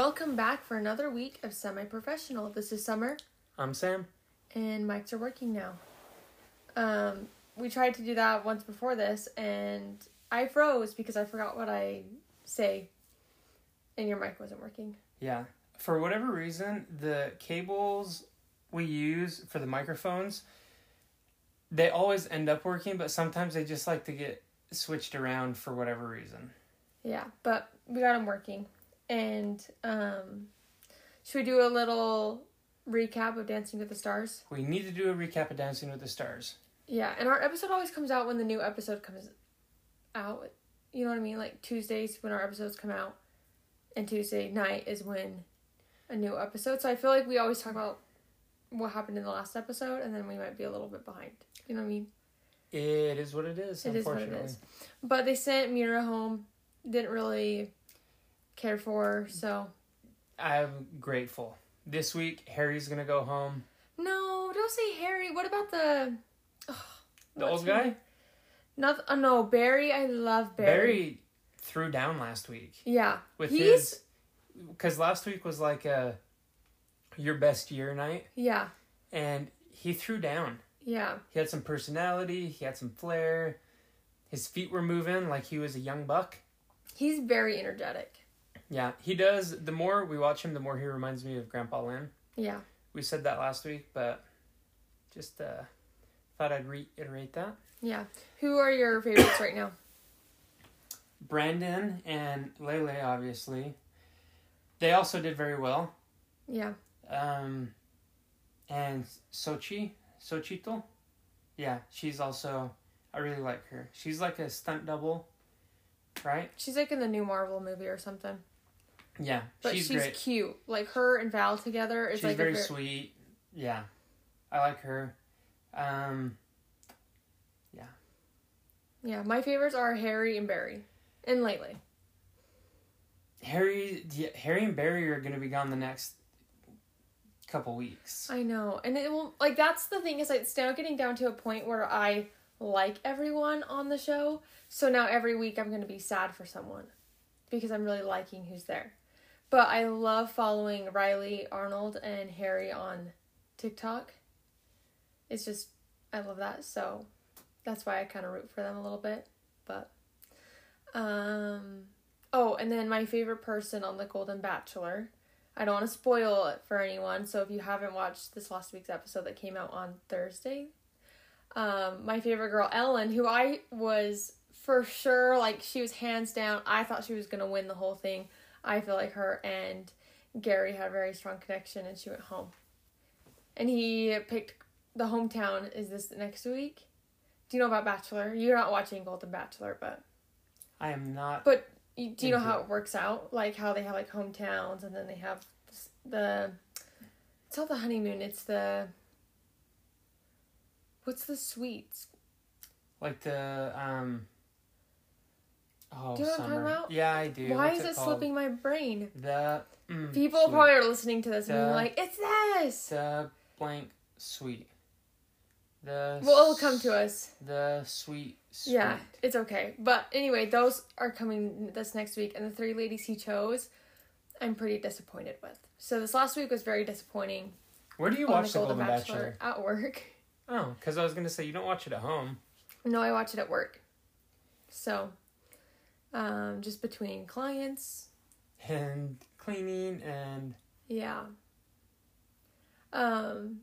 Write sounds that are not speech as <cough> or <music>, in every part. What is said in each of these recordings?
Welcome back for another week of Semi Professional. This is Summer, I'm Sam. and mics are working now. Um, we tried to do that once before this, and I froze because I forgot what I say, and your mic wasn't working. Yeah. For whatever reason, the cables we use for the microphones, they always end up working, but sometimes they just like to get switched around for whatever reason. Yeah, but we got them working. And um, should we do a little recap of Dancing with the Stars? We need to do a recap of Dancing with the Stars. Yeah, and our episode always comes out when the new episode comes out. You know what I mean? Like Tuesdays when our episodes come out, and Tuesday night is when a new episode. So I feel like we always talk about what happened in the last episode, and then we might be a little bit behind. You know what I mean? It is what it is, It is what it unfortunately. is. But they sent Mira home. Didn't really care for so I'm grateful. This week, Harry's gonna go home. no. Don't say Harry. What about the The what's old guy? name? Not uh, no Barry. I love Barry. Barry threw down last week Yeah, with he's his. Because last week was like a your best year night, yeah and he threw down. yeah. He had some personality. He had some flair. His feet were moving like he was a young buck. He's very energetic. Yeah, he does. The more we watch him, the more he reminds me of Grandpa Lynn. Yeah. We said that last week, but just uh, thought I'd reiterate that. Yeah. Who are your favorites right now? <coughs> Brandon and Lele, obviously, they also did very well. Yeah. Um, and Sochi, Xochitl, yeah, she's also. I really like her. She's like a stunt double, right? She's like in the new Marvel movie or something. Yeah, But she's, she's, cute. Like her and Val together is she's like very a ver- sweet. Yeah, I like her. Um, yeah. Yeah, my favorites are Harry and Barry. And lately. Harry, yeah, Harry and Barry are gonna be gone the next couple weeks. I know. And it will like that's the thing is like, it's now getting down to a point where I like everyone on the show. So now every week I'm gonna be sad for someone. Because I'm really liking who's there. But I love following Riley, Arnold, and Harry on TikTok. It's just I love that. So that's why I kind of root for them a little bit. But um oh, and then my favorite person on the Golden Bachelor. I don't want to spoil it for anyone, so if you haven't watched this last week's episode that came out on Thursday, um, my favorite girl Ellen, who I was for sure like she was hands down. I thought she was gonna win the whole thing. I feel like her and Gary had a very strong connection, and she went home. And he picked the hometown. Is this next week? Do you know about Bachelor? You're not watching Golden Bachelor, but I am not. but you, do you know how it. it works out? Like how they have like hometowns, and then they have the. It's not the honeymoon. It's the. What's the sweets? Like the um. Oh, Do you know what I'm summer. talking about? Yeah, I do. Why What's is it called? slipping my brain? The mm, People sweet. probably are listening to this and being The- like, "It's this." the blank sweet. The Well, it'll come to us. The sweet. sweet. Yeah, it's okay. But anyway, those are coming this next week, and the three ladies he chose, I'm pretty disappointed with. So this last week was very disappointing. Where do you watch the Golden Bachelor? at work. Oh, because I was gonna say you don't watch it at home. No, I watch it at work. So, um, just between clients, And cleaning and yeah. Um,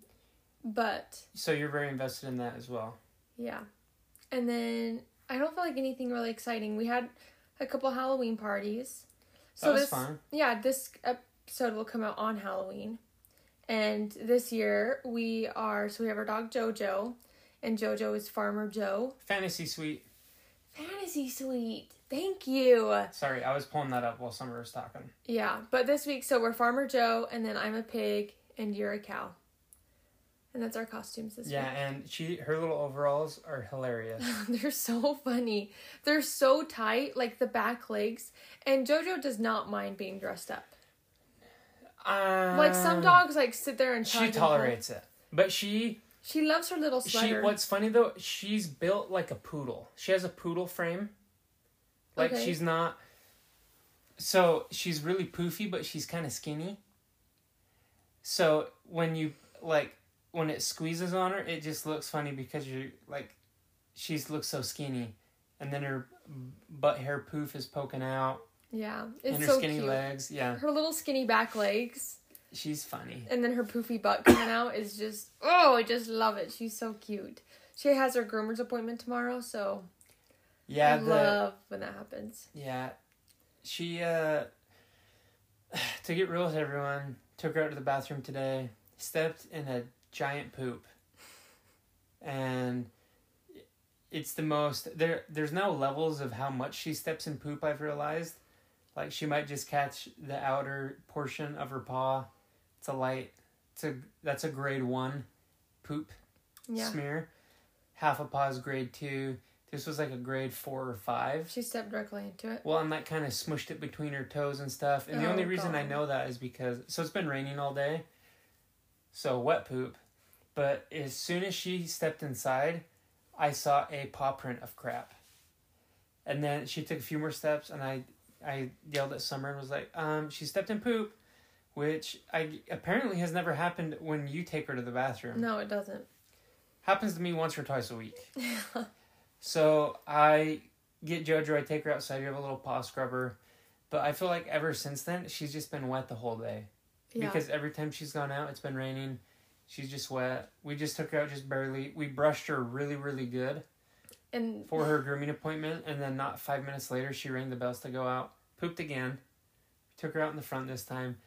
but so you're very invested in that as well. yeah, and then I don't feel like anything really exciting. We had a couple Halloween parties. Was this, fun. Yeah, this episode will come out on Halloween. And this year we are so we have our dog Jojo, and Jojo is Farmer Joe. Fantasy Suite. Fantasy Suite. Thank you. Sorry, I was pulling that up while Summer was talking. Yeah, but this week so we're Farmer Joe, and then I'm a pig, and you're a cow. And that's our costumes this week. Yeah, and she her little overalls are hilarious. <laughs> They're so funny. They're so tight, like the back legs. And Jojo does not mind being dressed up. Um, Like some dogs, like sit there and She and tolerates it, but she She loves her little she. sweater. What's funny though, she's built like a poodle. She has a poodle frame. Like Okay. she's not. so she's really poofy, but she's kind of skinny. So when you like when it squeezes on her, it just looks funny because you're like, she's looks so skinny, and then her butt hair poof is poking out, Yeah, it's and her so skinny cute. legs. Yeah, Her little skinny back legs, she's funny. and then her poofy butt coming out is just oh, I just love it. She's so cute. She has her groomer's appointment tomorrow, so Yeah, I the love when that happens. yeah, she uh <sighs> to get real with everyone took her out to the bathroom today. Stepped in a giant poop, and it's the most there. There's no levels of how much she steps in poop. I've realized, like she might just catch the outer portion of her paw. It's a light. It's a that's a grade one poop Yeah, smear. Half a paw is grade two. This was like a grade four or five. she stepped directly into it. Well, and that kind of smushed it between her toes and stuff. And the Oh, only reason I know that is because so it's been raining all day, so wet poop. But as soon as she stepped inside, I saw a paw print of crap. And then she took a few more steps, and I I yelled at Summer and was like, um, she stepped in poop, which I apparently has never happened when you take her to the bathroom. No, it doesn't. Happens to me once or twice a week. <laughs> So I get JoJo, I take her outside, you have a little paw scrubber. But I feel like ever since then, she's just been wet the whole day. yeah, Because every time she's gone out, it's been raining. She's just wet. We just took her out just barely. We brushed her really, really good and for her grooming appointment. And then not five minutes later, she rang the bells to go out. Pooped again. Took her out in the front this time.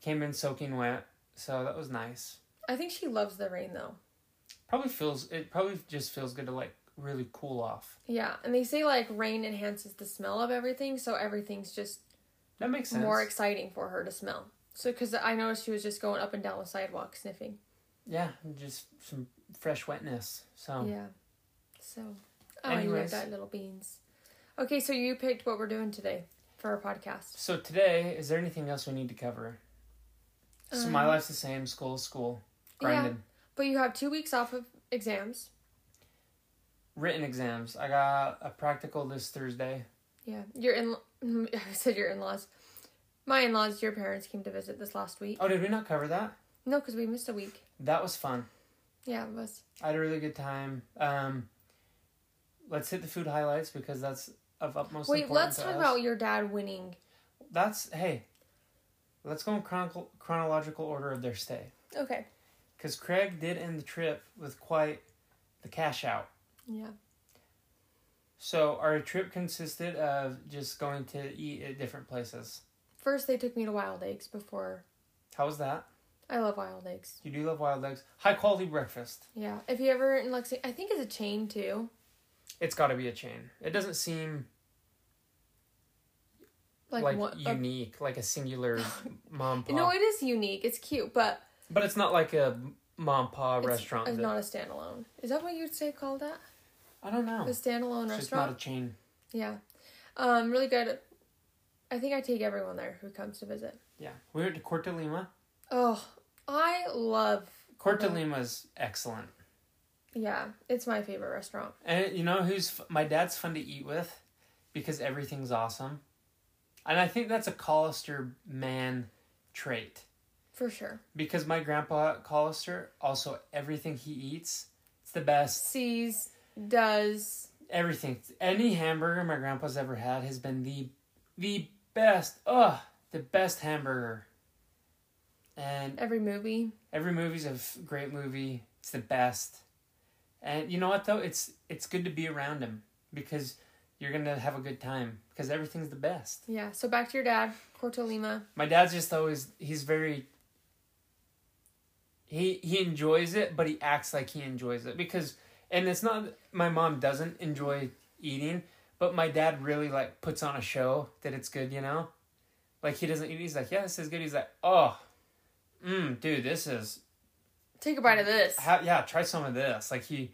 Came in soaking wet. So that was nice. I think she loves the rain though. Probably feels, it probably just feels good to like really cool off. Yeah, and they say like rain enhances the smell of everything, so everything's just That makes sense. more exciting for her to smell. So, because I noticed she was just going up and down the sidewalk sniffing. Yeah, just some fresh wetness. So Yeah. So, oh, Anyways. like that little beans. Okay, so you picked what we're doing today for our podcast. so today, is there anything else we need to cover? So my Um, life's the same. School, is school, Yeah. But you have two weeks off of exams. Written exams. I got a practical this Thursday. Yeah, your in <laughs> I said your in laws. My in laws, your parents came to visit this last week. Oh, did we not cover that? No, because we missed a week. That was fun. Yeah, it was. I had a really good time. Um, let's hit the food highlights because that's of utmost Wait, importance. let's talk us. about your dad winning. That's hey. Let's go in chronological order of their stay. Okay. Because Craig did end the trip with quite the cash out. Yeah. So our trip consisted of just going to eat at different places. First, they took me to Wild Eggs before. How was that? I love Wild Eggs. You do love wild eggs. High quality breakfast. Yeah. If you ever in Lexington, I think it's a chain too. It's got to be a chain. It doesn't seem Like, like, one. a- unique, like a singular <laughs> mom no, it is unique. It's cute, but but it's not like a mom pa restaurant. it's not a standalone. Is that what you'd say called that? I don't know. A standalone It's just not restaurant? a chain. Yeah. Um, really good. I think I take everyone there who comes to visit. Yeah, we went to Corto Lima. Oh, I love. Corto. Lima's excellent. Yeah, it's my favorite restaurant. And you know who's f- my dad's fun to eat with because everything's awesome. And I think that's a Collister man trait. For sure. Because my grandpa Collister, also everything he eats, it's the best. Sees, does. Everything. Any hamburger my grandpa's ever had has been the the best. Ugh, the best hamburger. And Every movie. every movie's a f- great movie. It's the best. And you know what though? It's it's good to be around him because you're gonna have a good time because everything's the best. Yeah. So back to your dad, Corto Lima. My dad's just always he's very he he enjoys it, but he acts like he enjoys it because and it's not my mom doesn't enjoy eating, but my dad really like puts on a show that it's good, you know? Like he doesn't eat, he's like, Yeah, this is good. He's like, Oh, mm, dude, this is Take a bite of this. yeah, try some of this. Like he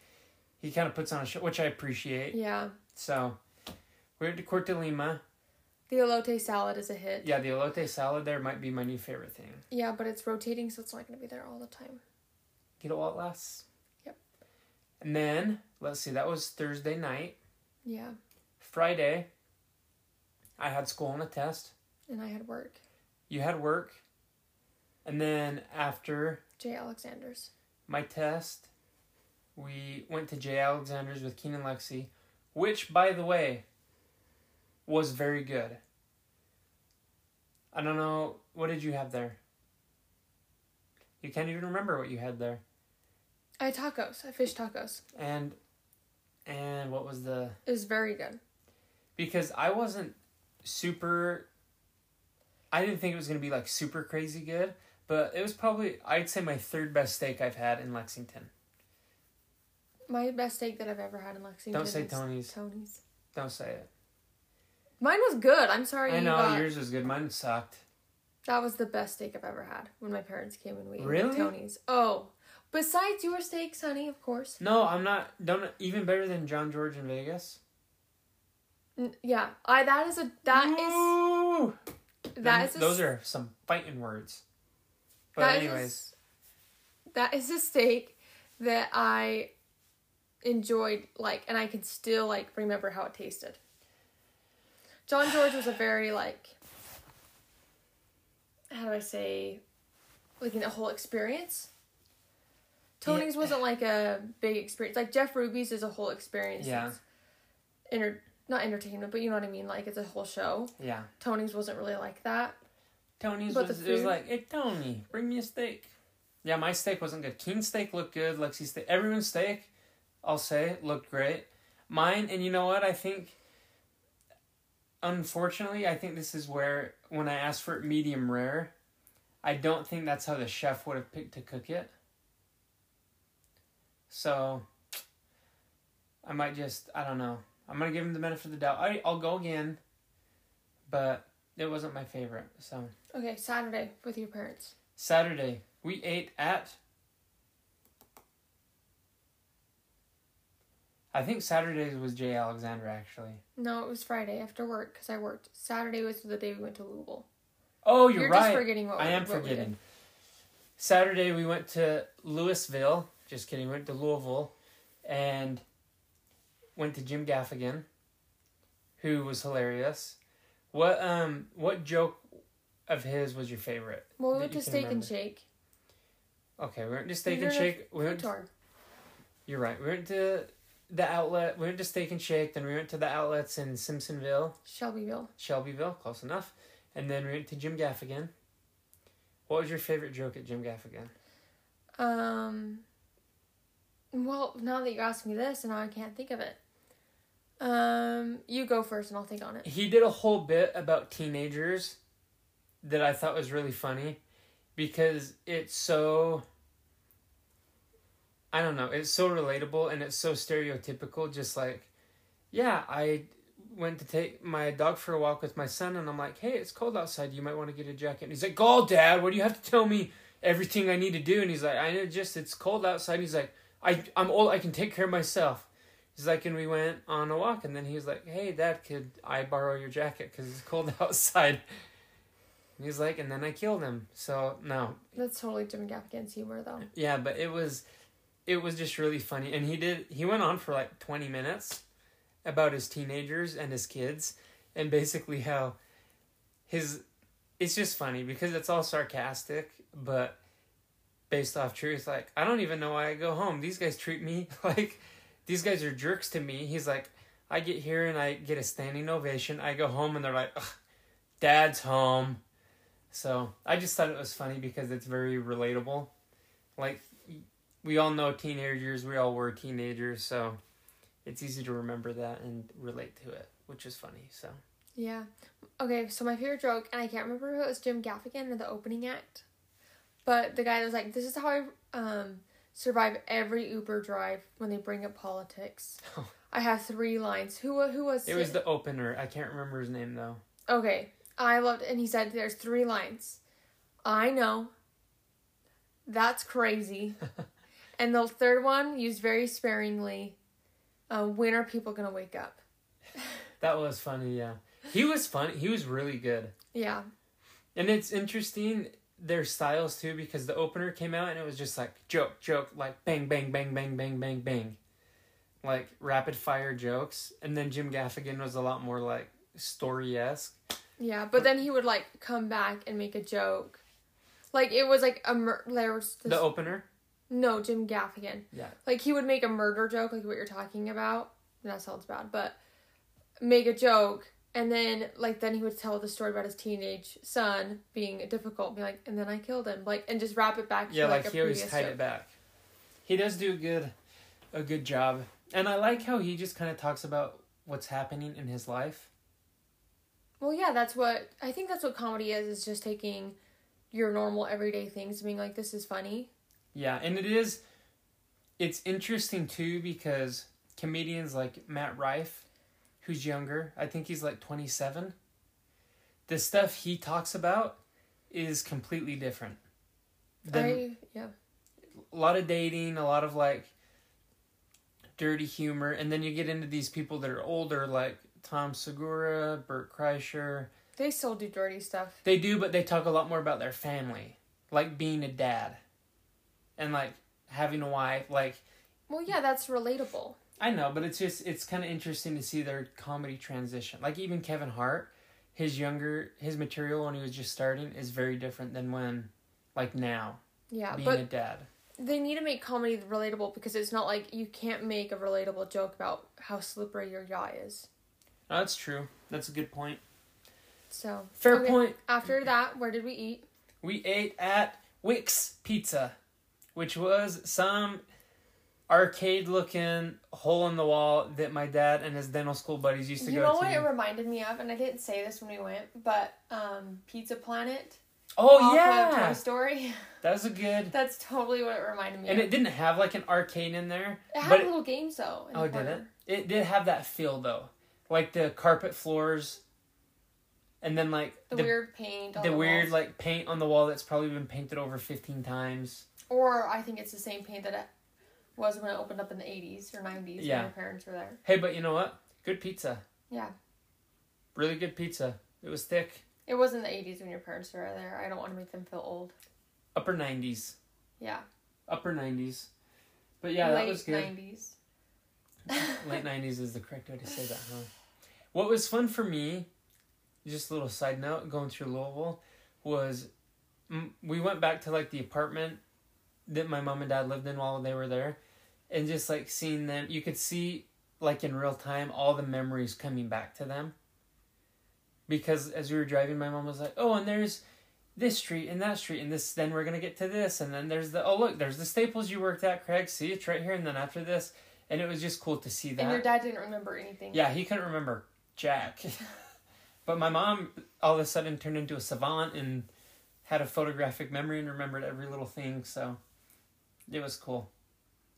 he kind of puts on a show, which I appreciate. Yeah. So we're at Corto Lima. The elote salad is a hit. Yeah, the elote salad there might be my new favorite thing. Yeah, but it's rotating, so it's not going to be there all the time. Get it while it lasts. And then let's see, that was Thursday night. Yeah. Friday, I had school and a test. And I had work. You had work, and then after J. Alexander's. my test, we went to J. Alexander's with Keenan Lexi, which, by the way, was very good. I don't know. What did you have there? You can't even remember what you had there. I had tacos. I fish tacos. And and what was the It was very good. because I wasn't super I didn't think it was going to be like super crazy good, but it was probably I'd say my third best steak I've had in Lexington. My best steak that I've ever had in Lexington. Don't say Tony's. Tony's. Don't say it. Mine was good. I'm sorry I you know got. yours was good. Mine sucked. That was the best steak I've ever had when my parents came and we ate Really? Tony's. Oh, besides your steaks, honey, of course. No, I'm not. Don't even better than John George in Vegas. N- yeah, I that is a that is Ooh! that is a, those are some fighting words. But that is a anyways, s- that is a steak that I enjoyed like, and I can still like remember how it tasted. John George was a very like, how do I say, like in a whole experience. Tony's Yeah. wasn't like a big experience. Like Jeff Ruby's is a whole experience. Yeah. It's Enter- not entertainment, but you know what I mean. Like it's a whole show. yeah. Tony's wasn't really like that. Tony's But was the it was like, hey Tony, bring me a steak. Yeah, my steak wasn't good. Keen's steak looked good. Lexi's steak, everyone's steak, I'll say, looked great. Mine, and you know what? I think, unfortunately, I think this is where when I asked for it medium rare, I don't think that's how the chef would have picked to cook it. So, I might just, I don't know. I'm gonna give him the benefit of the doubt. I, I'll go again, but it wasn't my favorite. So. Okay, Saturday with your parents. Saturday, we ate at. I think Saturdays was J. Alexander actually. No, it was Friday after work because I worked. Saturday was the day we went to Louisville. Oh, you're, You're right. just forgetting what I am forgetting. Saturday we went to Louisville. Just kidding. Went to Louisville, and went to Jim Gaffigan, who was hilarious. What um what joke of his was your favorite? Well, we went to Steak and? Shake. Okay, we went to Steak We and Shake. We went. Tour. You're right. We went to the outlet. We went to Steak and Shake. Then we went to the outlets in Simpsonville, Shelbyville. Shelbyville, close enough. And then we went to Jim Gaffigan. What was your favorite joke at Jim Gaffigan? Um. Well, now that you asked me this, and I can't think of it. Um, you go first, and I'll think on it. He did a whole bit about teenagers that I thought was really funny because it's so I don't know, it's so relatable and it's so stereotypical just like yeah, I went to take my dog for a walk with my son and I'm like, "Hey, it's cold outside. You might want to get a jacket." And he's like, "Oh, dad, what do you have to tell me everything I need to do?" And he's like, "I know just it's cold outside." And He's like, "I I'm old. I can take care of myself." He's like, and we went on a walk, and then he was like, "Hey, Dad, could I borrow your jacket because it's cold <laughs> outside?" And he's like, and then I killed him. So no, That's totally Jim Gaffigan's humor, though. yeah, but it was, it was just really funny, and he did. He went on for like twenty minutes about his teenagers and his kids, and basically how his. It's just funny because it's all sarcastic, but based off truth. Like I don't even know why I go home. These guys treat me <laughs> like these guys are jerks to me. He's like, I get here and I get a standing ovation. I go home and they're like, Dad's home. So I just thought it was funny because it's very relatable. Like we all know teenagers, we all were teenagers, so it's easy to remember that and relate to it, which is funny. So Yeah. Okay, so my favorite joke, and I can't remember who it was Jim Gaffigan or the opening act, but the guy that was like, "This is how I um survive every Uber drive when they bring up politics." Oh. I have three lines. Who who was it was the opener. I can't remember his name though. Okay, I loved, and he said, "There's three lines. I know. That's crazy." <laughs> and the third one used very sparingly. Uh, when are people gonna wake up? That was funny, yeah. He was funny. He was really good. Yeah, And it's interesting their styles too because the opener came out and it was just like joke, joke, like bang, bang, bang, bang, bang, bang, bang. Like rapid fire jokes. And then Jim Gaffigan was a lot more like story esque. Yeah, but then he would like come back and make a joke. Like it was like a mur- there was this, The opener. no Jim Gaffigan. Yeah. Like he would make a murder joke, like what you're talking about. That sounds bad, but make a joke, and then like then he would tell the story about his teenage son being difficult, be like, and then I killed him, like, and just wrap it back. Yeah, to, like, a he always tied joke. it back. He does do a good, a good job, and I like how he just kind of talks about what's happening in his life. Well, yeah, that's what I think. That's what comedy is. Is just taking your normal everyday things and being like, this is funny. Yeah, and it is. It's interesting too because comedians like Matt Rife, who's younger, I think he's like twenty seven. The stuff he talks about is completely different. Than, I yeah. a lot of dating, a lot of like dirty humor, and then you get into these people that are older, like Tom Segura, Bert Kreischer. They still do dirty stuff. They do, but they talk a lot more about their family, like being a dad, and like having a wife. Like Well, yeah, that's relatable. I know, but it's just it's kind of interesting to see their comedy transition. Like even Kevin Hart, his younger his material when he was just starting is very different than when, like now, Yeah, being but a dad. they need to make comedy relatable because it's not like you can't make a relatable joke about how slippery your yacht is. No, that's true. That's a good point. So Fair okay, point. After that, where did we eat? We ate at Wick's Pizza, which was some arcade looking hole in the wall that my dad and his dental school buddies used to You go to. You know what it reminded me of, and I didn't say this when we went, but um, Pizza Planet. oh yeah, Toy Story. <laughs> that was a good. That's totally what it reminded me of. And of. it didn't have like an arcade in there, It had it, little games though. oh, did it? It did have that feel though, like the carpet floors, and then like The, the weird paint. On the the weird like paint on the wall that's probably been painted over fifteen times. Or I think it's the same paint that was when it opened up in the eighties or nineties Yeah. when my parents were there. Hey, but you know what? Good pizza. Yeah. Really good pizza. It was thick. It was in the eighties when your parents were there. I don't want to make them feel old. Upper nineties. Yeah. Upper nineties. But yeah, that was good. nineties. <laughs> Late <laughs> nineties is the correct way to say that, huh? What was fun for me, just a little side note, going through Louisville, was we went back to like the apartment that my mom and dad lived in while they were there, and just like seeing them, you could see like in real time all the memories coming back to them. Because as we were driving, my mom was like, "Oh, and there's." This street and that street and this. Then we're gonna get to this, and then there's the oh look, there's the Staples you worked at, Craig. See, it's right here, and then after this, and it was just cool to see that. And your dad didn't remember anything. Yeah, he couldn't remember Jack. <laughs> but my mom all of a sudden turned into a savant and had a photographic memory and remembered every little thing, so it was cool.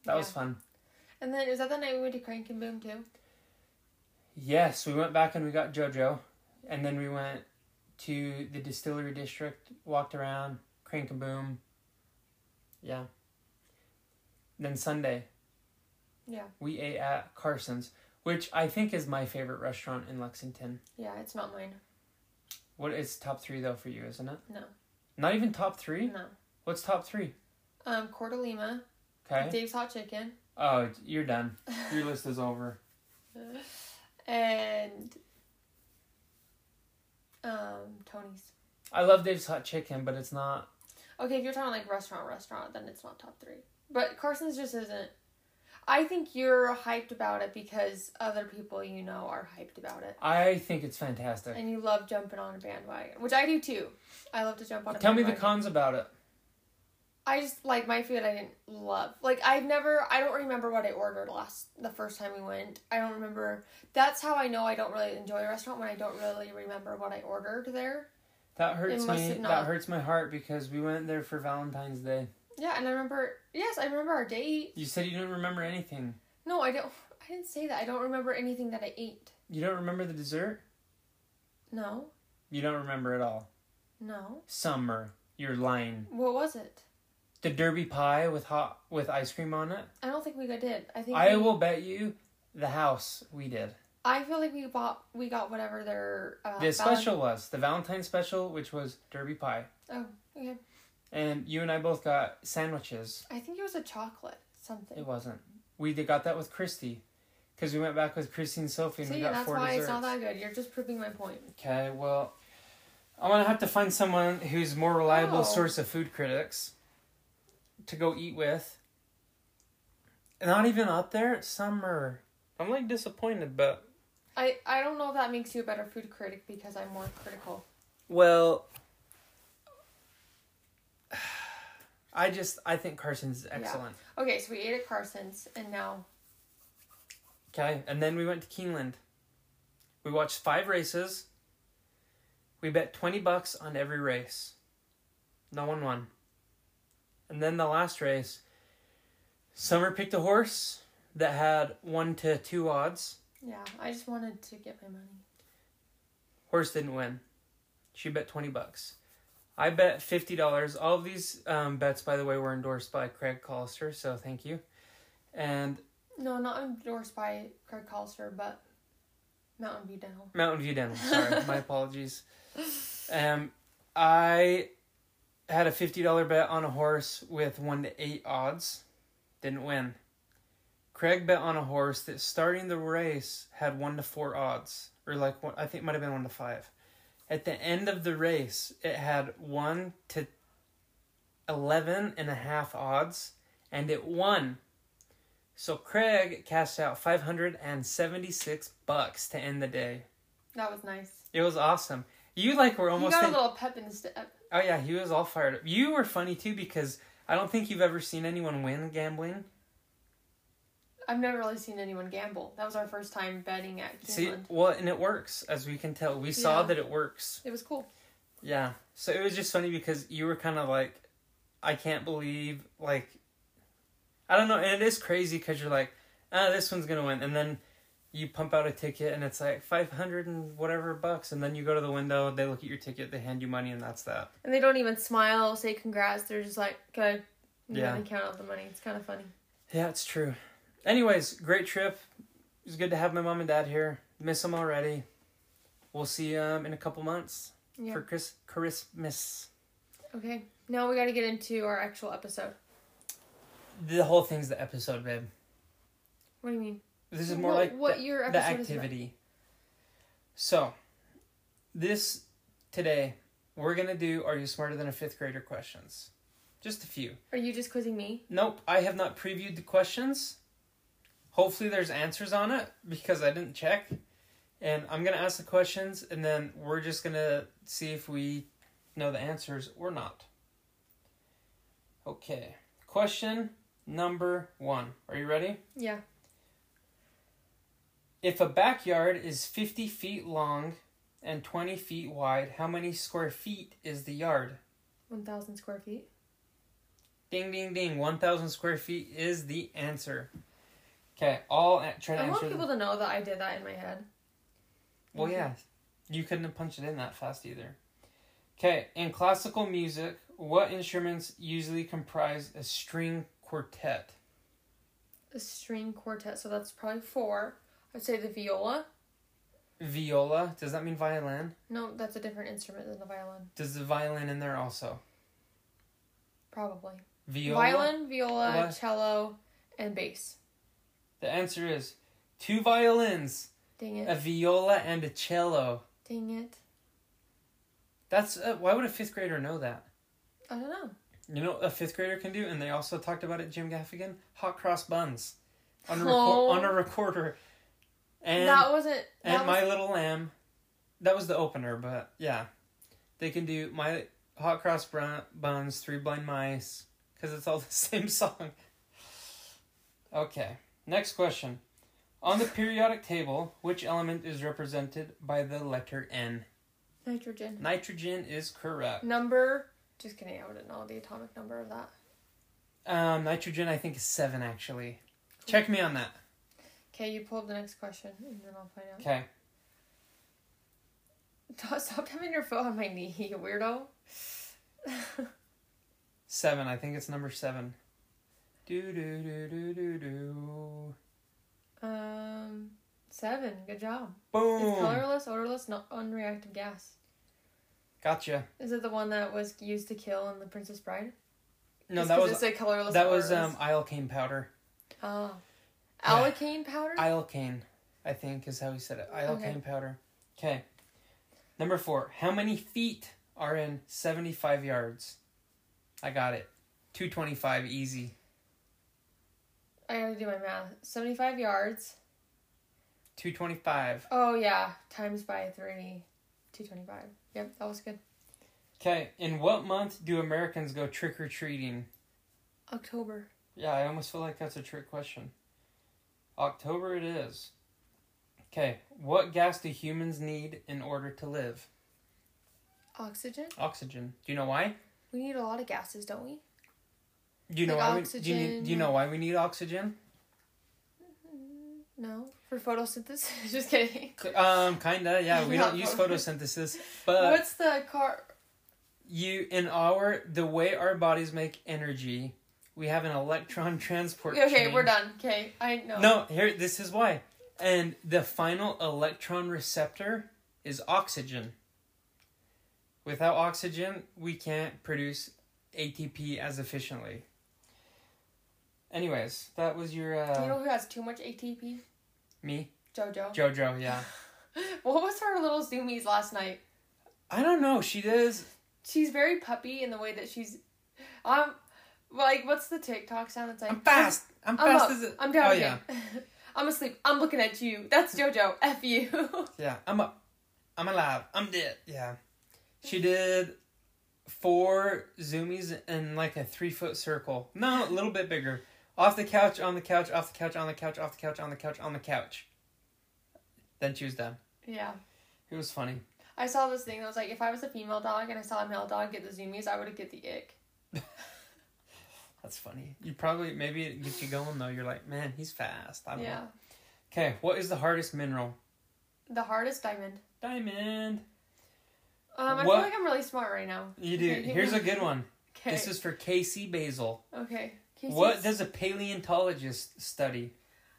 That was fun. And then is that the night we went to Crank and Boom too? Yes, we went back and we got JoJo, and then we went to the distillery district, walked around, crank and boom. Yeah. Then Sunday, Yeah. we ate at Carson's, which I think is my favorite restaurant in Lexington. Yeah, it's not mine. What is top three though for you, isn't it? No. Not even top three. No. What's top three? Um, Corto Lima, Okay. Dave's Hot Chicken, Oh, you're done. <laughs> Your list is over. and um, Tony's. I love Dave's Hot Chicken, but it's not. Okay, if you're talking like restaurant, restaurant, then it's not top three. But Carson's just isn't. I think you're hyped about it because other people you know are hyped about it. I think it's fantastic. And you love jumping on a bandwagon, which I do too. I love to jump on a Tell me the cons about it. I just like my food. I didn't love. Like I've never. I don't remember what I ordered last the first time we went. I don't remember. That's how I know I don't really enjoy a restaurant when I don't really remember what I ordered there. That hurts me. That hurts my heart because we went there for Valentine's Day. Yeah, and I remember. Yes, I remember our date. You said you don't remember anything. No, I don't. I didn't say that. I don't remember anything that I ate. You don't remember the dessert? No, You don't remember at all. no. Summer. You're lying. What was it? The derby pie with hot with ice cream on it. I don't think we did. I think I we- will bet you the house we did. I feel like we bought. We got whatever their. Uh, The special was the Valentine special, which was derby pie. Oh, okay. And you and I both got sandwiches. I think it was a chocolate something. It wasn't. We did, got that with Christy. Because we went back with Christy and Sophie and we See, got that's four why desserts. it's not that good. You're just proving my point. Okay, well, I'm gonna have to find someone who's more reliable Oh. source of food critics to go eat with. Not even up there. Some are. I'm like disappointed, but I I don't know if that makes you a better food critic because I'm more critical. well, <sighs> I just I think Carson's excellent. Okay, so we ate at Carson's and now Okay, and then we went to Keeneland. We watched five races. We bet twenty bucks on every race. No one won. And then the last race, Summer picked a horse that had one to two odds. yeah, I just wanted to get my money. Horse didn't win. She bet twenty bucks. I bet fifty dollars. All of these um, bets, by the way, were endorsed by Craig Collister, so thank you. And No, not endorsed by Craig Collister, but Mountain View Dental. Mountain View Dental. Sorry, <laughs> my apologies. Um, I had a fifty dollar bet on a horse with one to eight odds, didn't win. Craig bet on a horse that starting the race had one to four odds, or like one, I think it might have been one to five. At the end of the race, it had one to eleven and a half odds, and it won. So Craig cashed out five hundred and seventy six bucks to end the day. That was nice. It was awesome. You like were almost. got in- a little pep in his step. Oh yeah, he was all fired up. You were funny too because I don't think you've ever seen anyone win gambling. I've never really seen anyone gamble. That was our first time betting at See, well, and it works as we can tell. We saw Yeah. that it works. It was cool. Yeah. So it was just funny because you were kind of like, I can't believe like, I don't know, and it is crazy because you're like, ah, this one's gonna win, and then you pump out a ticket and it's like five hundred and whatever bucks, and then you go to the window, they look at your ticket, they hand you money, and that's that. And they don't even smile, say congrats. They're just like, okay. Yeah. count out the money. It's kind of funny. Yeah, it's true. Anyways, great trip. It was good to have my mom and dad here. Miss them already. We'll see um in a couple months Yeah. for Chris Christmas. Okay. Now we got to get into our actual episode. The whole thing's the episode, babe. What do you mean? This is more what, like what the, your the episode is about. activity. So, this today we're gonna do Are You Smarter Than a Fifth Grader questions. Just a few. Are you just quizzing me? Nope, I have not previewed the questions. Hopefully, there's answers on it because I didn't check. And I'm going to ask the questions and then we're just going to see if we know the answers or not. Okay, question number one. Are you ready? Yeah. If a backyard is 50 feet long and 20 feet wide, how many square feet is the yard? 1,000 square feet. Ding, ding, ding. 1,000 square feet is the answer. Okay, I'll try to I want people to know that I did that in my head. Well, yeah, you couldn't have punched it in that fast either. Okay, in classical music, what instruments usually comprise a string quartet? A string quartet, so that's probably four. I'd say the viola. Viola. Does that mean violin? No, that's a different instrument than the violin. Does the violin in there also? Probably. Viola. Violin, viola, What? cello, and bass. The answer is two violins, Dang it. a viola, and a cello. Dang it. That's uh, why would a fifth grader know that? I don't know. You know what a fifth grader can do, and they also talked about it. Jim Gaffigan, hot cross buns, on a, reco- Oh. on a recorder, and that wasn't. That and was, My Little Lamb. That was the opener, but yeah, they can do my hot cross buns, Three Blind Mice, because it's all <laughs> the same song. Okay, next question. On the periodic table, which element is represented by the letter N? nitrogen. Nitrogen is correct. Number. Just kidding. I wouldn't know the atomic number of that. Um, nitrogen, I think, is seven actually. Check me on that. Okay, you pull up the next question, and then I'll find out. Okay. <laughs> Stop having your foot on my knee, you <laughs> weirdo. Seven. I think it's number seven. Do do do do do do. um, seven. Good job. Boom. It's colorless, odorless, not unreactive gas. Gotcha. Is it the one that was used to kill in The Princess Bride? No, Just that was it's a colorless. that and was um odorless? iocane powder. Oh, Alkane powder. Iocane, I think is how he said it. Iocane Okay. powder. Okay. Number four. How many feet are in 75 yards? I got it. 225, easy. I gotta do my math. 75 yards. 225. Oh, yeah. Times by three. 225. Yep, that was good. Okay, in what month do Americans go trick or treating? October. Yeah, I almost feel like that's a trick question. October it is. Okay, what gas do humans need in order to live? Oxygen? Oxygen. Do you know why? We need a lot of gases, don't we? Do you know Like why? We, do, you need, do you oxygen. know why we need oxygen? No. For photosynthesis? <laughs> Just kidding. Um, kinda. Yeah, we don't use photosynthesis, <laughs> but What's the car? you in our the way our bodies make energy, we have an electron transport. Okay, chain. we're done. Okay, I know. No, here this is why. And the final electron receptor is oxygen. Without oxygen, we can't produce ATP as efficiently. Anyways, that was your uh you know who has too much ATP? me, JoJo. Jojo, yeah. <laughs> What was her little zoomies last night? I don't know, she does She's very puppy in the way that she's, um, like what's the TikTok sound? It's like I'm fast. I'm, I'm fast up. as it. I'm down Oh yeah. <laughs> I'm asleep. I'm looking at you. That's JoJo. F you. <laughs> Yeah, I'm up. I'm alive. I'm dead. Yeah. She did four zoomies in like a three foot circle. No, a little bit bigger. Off the couch, on the couch, off the couch, on the couch, off the couch, on the couch, on the couch. Then she was done. yeah. It was funny. I saw this thing that was like, if I was a female dog and I saw a male dog get the zoomies, I would have get the ick. <laughs> That's funny. You probably maybe it gets you going though. You're like, man, he's fast. I don't Yeah. know. Okay, what is the hardest mineral? The hardest diamond. Diamond. Um, I What- feel like I'm really smart right now. You do. Here's a good one. Okay. This is for Casey Basil. okay. Casey's- What does a paleontologist study?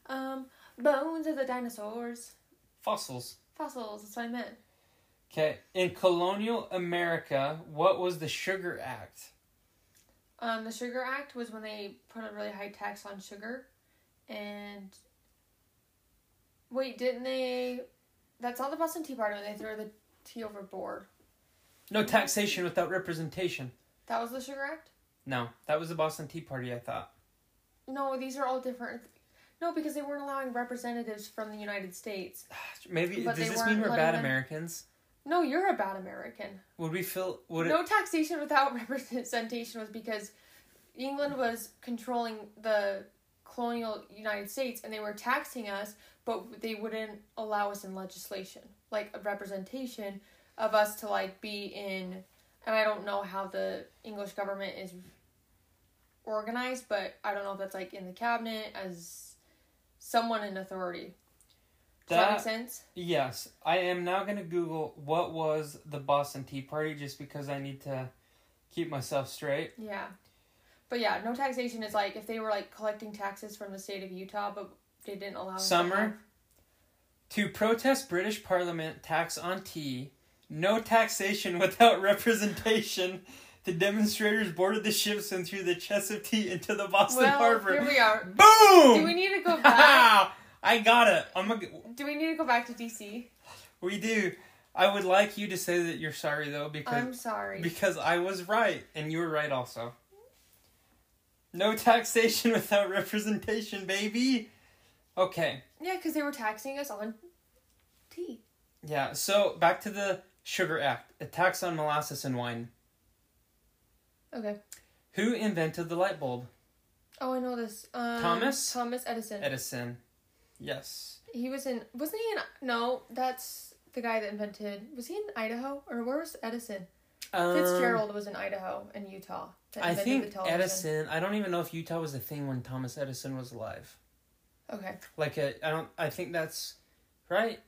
Um, bones of the dinosaurs. Fossils. Fossils. That's what I meant. Okay, in colonial America, what was the Sugar Act? Um, the Sugar Act was when they put a really high tax on sugar, and wait, didn't they? That's not the Boston Tea Party when they threw the tea overboard. No taxation without representation. That was the Sugar Act. No, that was the Boston Tea Party, I thought. No, these are all different. No, because they weren't allowing representatives from the United States. <sighs> Maybe But does this mean we're bad them- Americans? No, you're a bad American. Would we feel would it no taxation without <laughs> representation was because England was controlling the colonial United States and they were taxing us, but they wouldn't allow us in legislation, like a representation of us to like be in. And I don't know how the English government is organized, but I don't know if that's like in the cabinet as someone in authority. Does that, make sense? Yes, I am now going to Google what was the Boston Tea Party just because I need to keep myself straight. Yeah. But yeah, no taxation is like if they were like collecting taxes from the state of Utah, but they didn't allow us to Summer? To protest British Parliament tax on tea, no taxation <laughs> without representation, the demonstrators boarded the ships and threw the chests of tea into the Boston Well, Harbor. here we are. Boom! Do we need to go <laughs> back? I got it. I'm a, Do we need to go back to DC? we do. I would like you to say that you're sorry though because I'm sorry. because I was right and you were right also. No taxation <laughs> without representation, baby. Okay. yeah, because they were taxing us on tea. Yeah, so back to the Sugar Act, a tax on molasses and wine. Okay. Who invented the light bulb? Oh, I know this. Um, Thomas? Thomas Edison. Edison. Yes. He was in. Wasn't he in? No, that's the guy that invented. Was he in Idaho or where was Edison? Um, Fitzgerald was in Idaho and Utah. I think the. Edison. I don't even know if Utah was a thing when Thomas Edison was alive. Okay. Like a, I don't. I think that's right.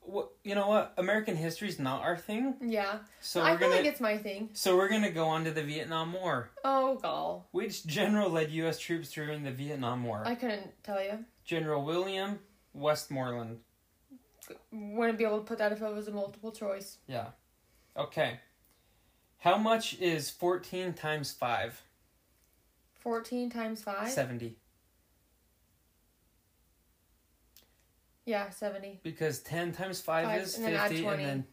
What you know? What American history is not our thing. Yeah. So I we're feel gonna. like it's my thing. so we're gonna go on to the Vietnam War. Oh, gall. Which general led U.S. troops during the Vietnam War? I couldn't tell you. General William Westmoreland. Wouldn't be able to put that if it was a multiple choice. Yeah. Okay. How much is 14 times 5? 14 times 5? 70. Yeah, 70. because 10 times 5, Five, is and then add 50 and then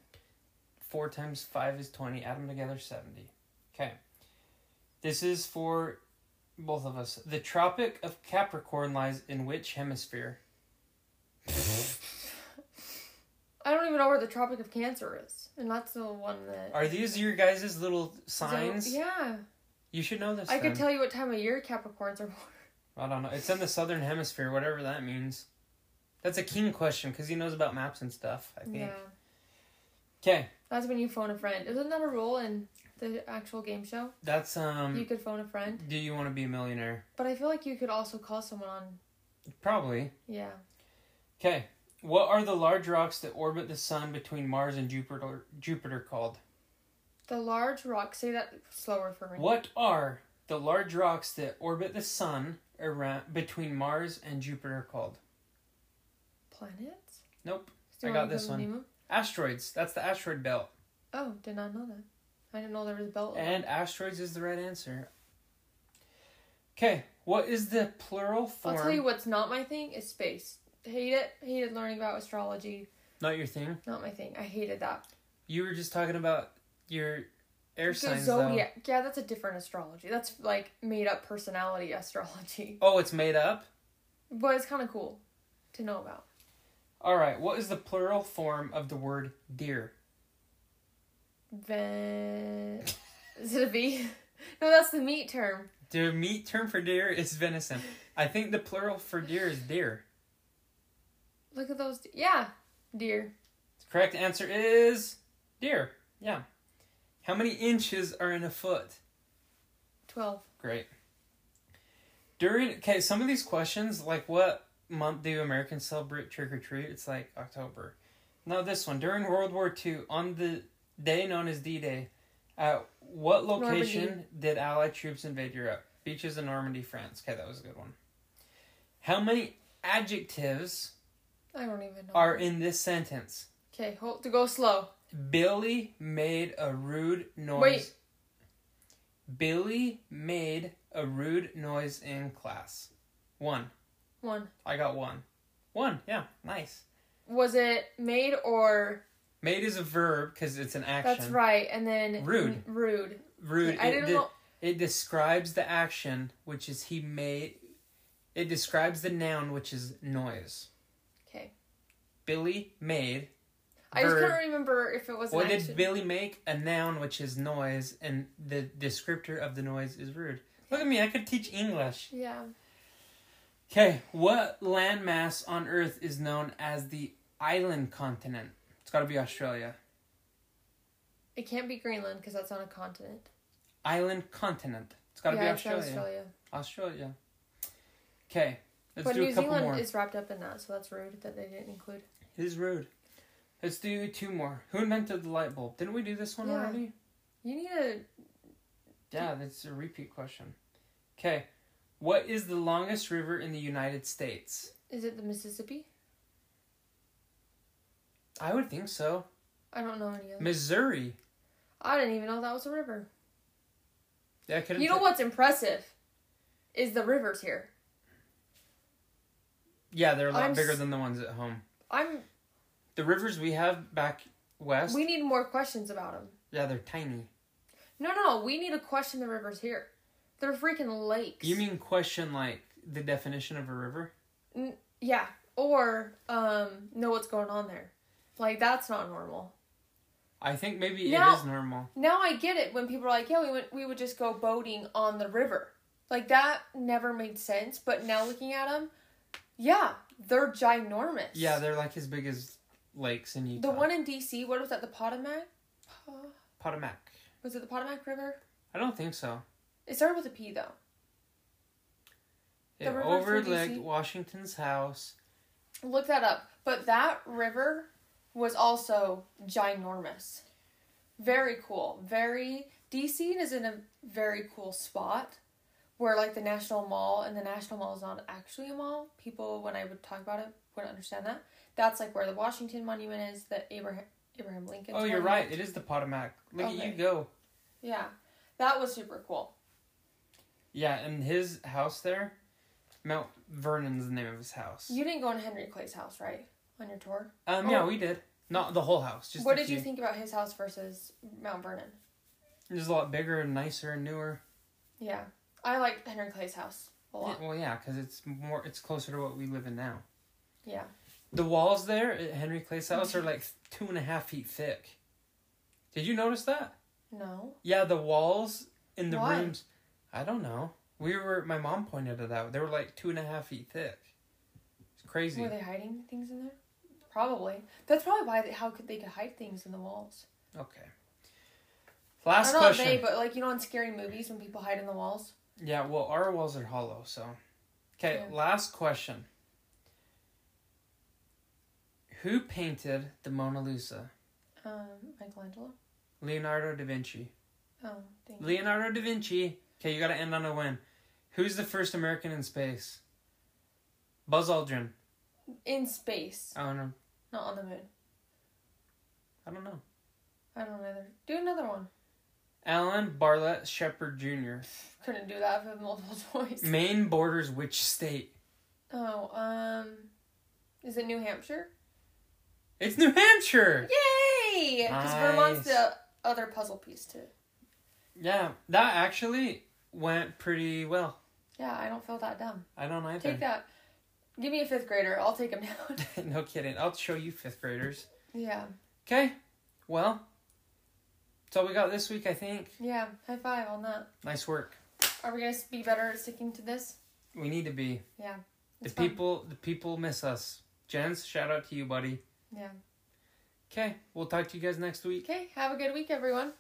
4 times 5 is 20 add them together 70 okay this is for both of us the tropic of capricorn lies in which hemisphere I don't even know where the Tropic of Cancer is. And that's the one that. are these your guys' little So, signs yeah. you should know this I could tell you what time of year Capricorns are born. i don't know it's in the southern hemisphere whatever that means that's a king question because he knows about maps and stuff i think Yeah. okay That's when you phone a friend. Isn't that a rule in the actual game show? that's um you could phone a friend. do you want to be a millionaire But I feel like you could also call someone on. probably Yeah. Okay. What are the large rocks that orbit the sun between Mars and Jupiter Jupiter called? The large rocks. Say that slower for me. What are the large rocks that orbit the sun around between Mars and Jupiter called? Planets? Nope. I got this one. Asteroids. That's the asteroid belt. Oh, did not know that. I didn't know there was a belt. And asteroids is the right answer. Okay. What is the plural form? I'll tell you what's not my thing is space. Hate it. Hated learning about astrology. Not your thing. Not my thing. I hated that. You were just talking about your air signs. though. zodiac. Yeah, that's a different astrology. That's like made up personality astrology. <laughs> Oh, it's made up. But it's kind of cool to know about. All right. What is the plural form of the word deer? Ven. <laughs> Is it a V? No, that's the meat term. The meat term for deer is venison. I think the plural for deer is deer. Look at those. Yeah, deer. The correct answer is deer. Yeah. How many inches are in a foot? 12. Great. During okay, some of these questions, like what month do Americans celebrate trick or treat? It's like October. Now this one during World War II, on the day known as D-Day, at what location Normandy. did Allied troops invade Europe? Beaches in Normandy, France. Okay, that was a good one. How many adjectives I don't even know. are in this sentence? Okay, hold to go slow. Billy made a rude noise. Wait. Billy made a rude noise in class. One. One. I got one. One, yeah, nice. Was it made or. Made is a verb because it's an action. That's right. And then. Rude. Rude. Rude. I it, didn't de- know. it describes the action, which is he made. It describes the noun, which is noise. Okay. Billy made. I just verb. couldn't remember if it was What did action. Billy make? A noun, which is noise, and the descriptor of the noise is rude. Look at me, I could teach English. Yeah. Okay, what landmass on Earth is known as the island continent? It's got to be Australia. It can't be Greenland because that's on a continent. Island continent. It's got to yeah, be Australia. Australia. Australia. Okay, let's but do New a couple Zealand more. is wrapped up in that, so that's rude that they didn't include. It is rude. Let's do two more. Who invented the light bulb? Didn't we do this one Yeah. already? You need a. Yeah, that's a repeat question. Okay, what is the longest river in the United States? Is it the Mississippi? I would think so. I don't know any of. Missouri. I didn't even know that was a river. Yeah, I couldn't. You know what's impressive? Is the rivers here. Yeah, they're a lot I'm bigger s- than the ones at home. I'm. The rivers we have back west. We need more questions about them. yeah, they're tiny. No, no, no. We need to question the rivers here. They're freaking lakes. You mean question like the definition of a river? Yeah, or um, know what's going on there. Like that's not normal. I think maybe Now- it is normal. Now I get it when people are like, "Yeah, we went, we would just go boating on the river." Like that never made sense. But now looking at them, yeah, they're ginormous. Yeah, they're like as big as lakes in Utah. the one in DC. What was that? The Potomac. <sighs> Potomac. Was it the Potomac River? I don't think so. It started with a P though. It overlooked Washington's house. Look that up. But that river was also ginormous. Very cool. Very DC is in a very cool spot where like the National Mall and the National Mall is not actually a mall. People when I would talk about it wouldn't understand that. That's like where the Washington Monument is, the Abraham Abraham Lincoln. Oh, you're right. It is the Potomac. Look at you go. Yeah. That was super cool. Yeah, and his house there, Mount Vernon's the name of his house. You didn't go in Henry Clay's house, right? On your tour? Um, Oh. yeah, we did. Not the whole house. Just what a did you few. think about his house versus Mount Vernon? It was a lot bigger and nicer and newer. Yeah, I liked Henry Clay's house a lot. Well, yeah, because it's more. It's closer to what we live in now. Yeah. The walls there at Henry Clay's house are like two and a half feet thick. Did you notice that? No. Yeah, the walls in the Why? rooms. I don't know. We were. My mom pointed it out. They were like two and a half feet thick. It's crazy. Were they hiding things in there? Probably. That's probably why. They, how could they could hide things in the walls? Okay. Last Or not question. they, but like you know in scary movies when people hide in the walls. Yeah, well, our walls are hollow, so. Okay, Yeah. last question. Who painted the Mona Lisa? Um, Michelangelo. Leonardo da Vinci. Oh, thank you. Leonardo da Vinci. Okay, you gotta end on a win. Who's the first American in space? Buzz Aldrin. In space, don't know. Not on the moon. I don't know. I don't know either. Do another one. Alan Bartlett Shepard Jr. Couldn't do that with multiple <laughs> choice. Maine borders which state? Oh, um, is it New Hampshire? It's New Hampshire! Yay! Because Vermont's the other puzzle piece too. Yeah, that actually went pretty well. Yeah, I don't feel that dumb. I don't either. Take that. Give me a fifth grader. I'll take him <laughs> down. <laughs> no kidding. I'll show you fifth graders. yeah. Okay, well, that's all we got this week, I think. Yeah. High five on that. Nice work. Are we gonna be better at sticking to this? We need to be. Yeah. The fun. people, the people miss us. Jens, shout out to you, buddy. Yeah. Okay, we'll talk to you guys next week. Okay. Have a good week, everyone.